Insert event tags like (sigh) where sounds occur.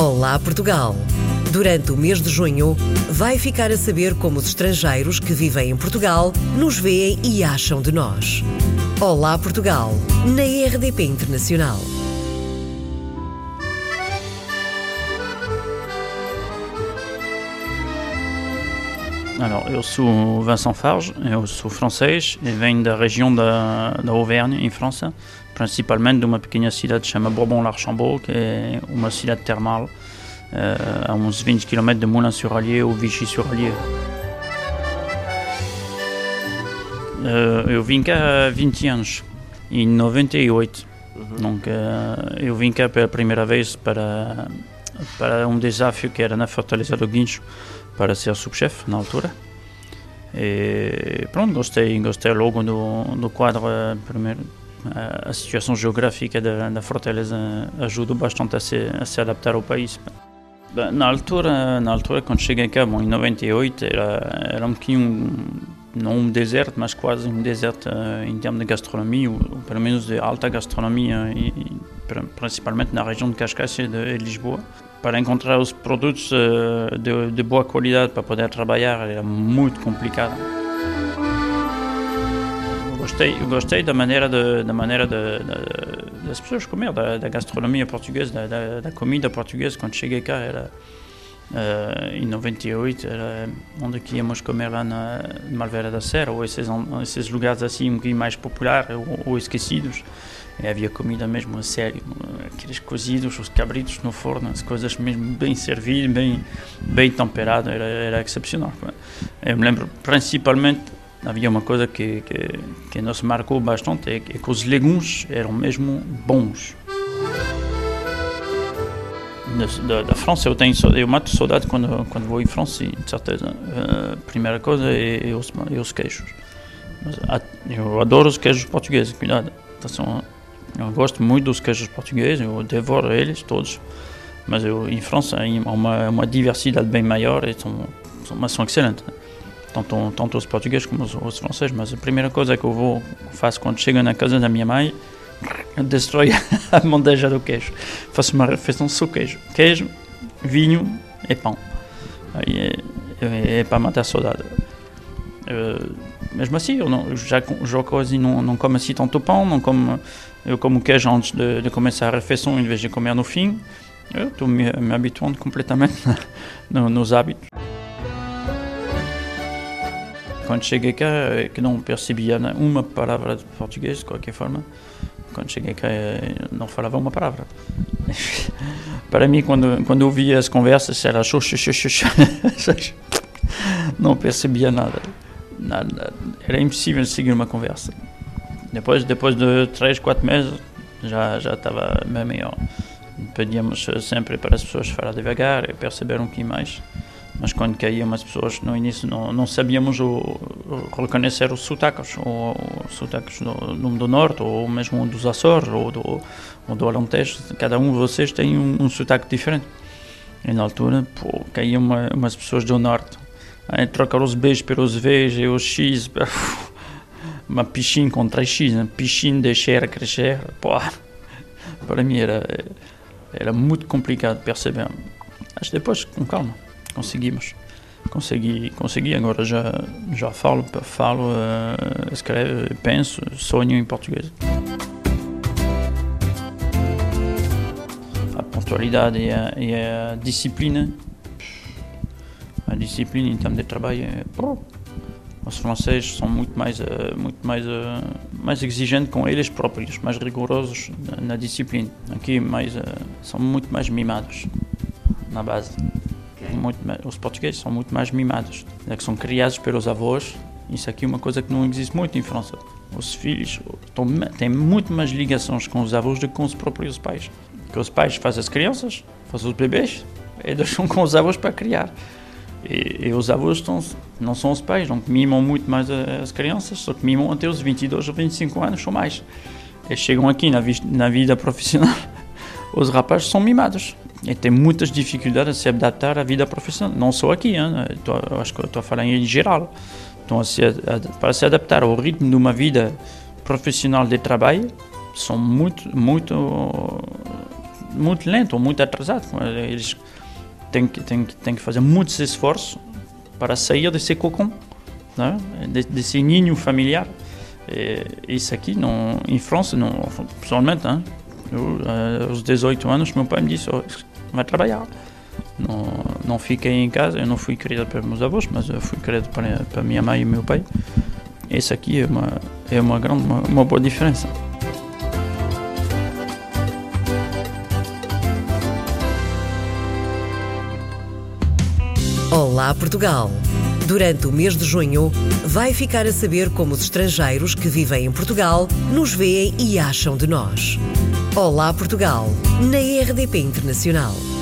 Olá Portugal! Durante o mês de junho, vai ficar a saber como os estrangeiros que vivem em Portugal nos veem e acham de nós. Olá Portugal, na RDP Internacional. Alors, eu sou Vincent Farge, eu sou francês e venho da região da, da Auvergne, em França, principalmente de uma pequena cidade chamada Bourbon-l'Archambault, que é uma cidade termal, uh, a uns 20 km de Moulins-sur-Allier ou Vichy-sur-Allier. Uh, eu vim cá há 20 anos, em 98. Uhum. Donc, uh, eu vim cá pela primeira vez para, para um desafio que era na Fortaleza do Guincho, para ser subchefe na altura. E pronto, gostei, gostei logo do, do quadro. Primeiro, a situação geográfica da, da Fortaleza ajuda bastante a se, a se adaptar ao país. Na altura, na altura quando cheguei cá, bom, em 98, era, era um pouquinho, não um deserto, mas quase um deserto uh, em termos de gastronomia, ou, ou, pelo menos de alta gastronomia, e, e, principalmente na região de Cascais e de, de Lisboa para encontrar os produtos uh, de, de, boa qualidade para poder trabalhar era muito complicado. Gostei, gostei da maneira de, da maneira de, de, das pessoas comer, da, da gastronomia portuguesa, da, da, comida portuguesa. Quando cheguei cá era uh, em 98, era onde que íamos comer lá na Malveira da Serra ou esses, esses lugares assim um pouquinho mais populares ou, ou esquecidos. E havia comida mesmo a sério, aqueles cozidos, os cabritos no forno, as coisas mesmo bem servidas, bem, bem temperadas, era, era excepcional. Eu me lembro principalmente, havia uma coisa que, que, que nos marcou bastante, é é que os legumes eram mesmo bons. Da, da, França eu tenho eu mato saudade quando quando vou em França de certeza a primeira coisa é, é, os, é os queijos Mas, eu adoro os queijos portugueses cuidado então, eu gosto muito dos queijos portugueses, eu devoro eles todos. Mas eu, em França há uma, uma diversidade bem maior e são, são, mas são excelentes. Né? Tanto, tanto os portugueses como os, os, franceses. Mas a primeira coisa que eu vou faço quando chego na casa da minha mãe destruir (laughs) a bandeja do queijo. Faço uma refeição só queijo. Queijo, vinho e pão. É, é, é para matar a saudade. Uh, mesmo assim, eu, não, já, já quase não, não como assim tanto pão, não como eu como queijo antes de, de, começar a refeição em vez de comer no fim. Eu estou me, me habituando completamente (laughs) no, nos hábitos. Quando cheguei cá, que não percebia uma palavra de português, de qualquer forma, quando cheguei cá, não falava uma palavra. (laughs) Para mim, quando, quando eu via as conversas, era xoxo, xoxo, xoxo. Não percebia nada. nada. Era impossível seguir uma conversa. Depois, depois de 3, 4 meses, já, já estava bem melhor. Pedíamos sempre para as pessoas falar devagar e perceber um pouquinho mais. Mas quando caíam as pessoas no início, não, não sabíamos o, o, reconhecer os sotaques, ou, os sotaques do, do, Norte, ou mesmo dos Açores, ou do, ou do Alentejo. Cada um de vocês tem um, um sotaque diferente. E na altura, pô, caíam uma, umas pessoas do Norte. Aí trocar os Bs pelos Vs e os (laughs) X. uma piscina com 3x, né? piscina deixar crescer, pô, para mim era, era muito complicado perceber. Mas depois, com calma, conseguimos. Consegui, consegui agora já, já falo, falo, uh, escrevo, penso, sonho em português. A pontualidade e a, e a disciplina, a disciplina em termos de trabalho é, os franceses são muito mais, uh, muito mais, uh, mais exigentes com eles próprios, mais rigorosos na, na disciplina. Aqui mais, são muito mais mimados na base. Muito, os portugueses são muito mais mimados, é que são criados pelos avós. Isso aqui é uma coisa que não existe muito em França. Os filhos têm muito mais ligações com os avós do que com os próprios pais. Que os pais fazem as crianças, fazem os bebês e (laughs) deixam com os avós para criar. E, e, os avós estão, não são os pais, não mimam muito mais as crianças, só que mimam até os 22 ou 25 anos ou mais. E chegam aqui na, na vida profissional, (laughs) os rapazes são mimados e têm muitas dificuldades a se adaptar à vida profissional. Não só aqui, hein? Tô, acho que estou a falar em geral. Então, se, para se adaptar ao ritmo de uma vida profissional de trabalho, são muito, muito muito lento, muito atrasado. Eles têm que, têm, têm que fazer muitos esforços para sair desse cocô, né? desse ninho familiar. E, isso aqui, não, em França, não, pessoalmente, né? eu, eh, aos 18 anos, meu pai me disse: oh, vai trabalhar. Não, não fiquei em casa, eu não fui criado pelos meus avós, mas eu fui criado para, para minha mãe e meu pai. Isso aqui é uma, é uma, grande, uma, uma boa diferença. Olá Portugal! Durante o mês de junho, vai ficar a saber como os estrangeiros que vivem em Portugal nos veem e acham de nós. Olá Portugal, na RDP Internacional.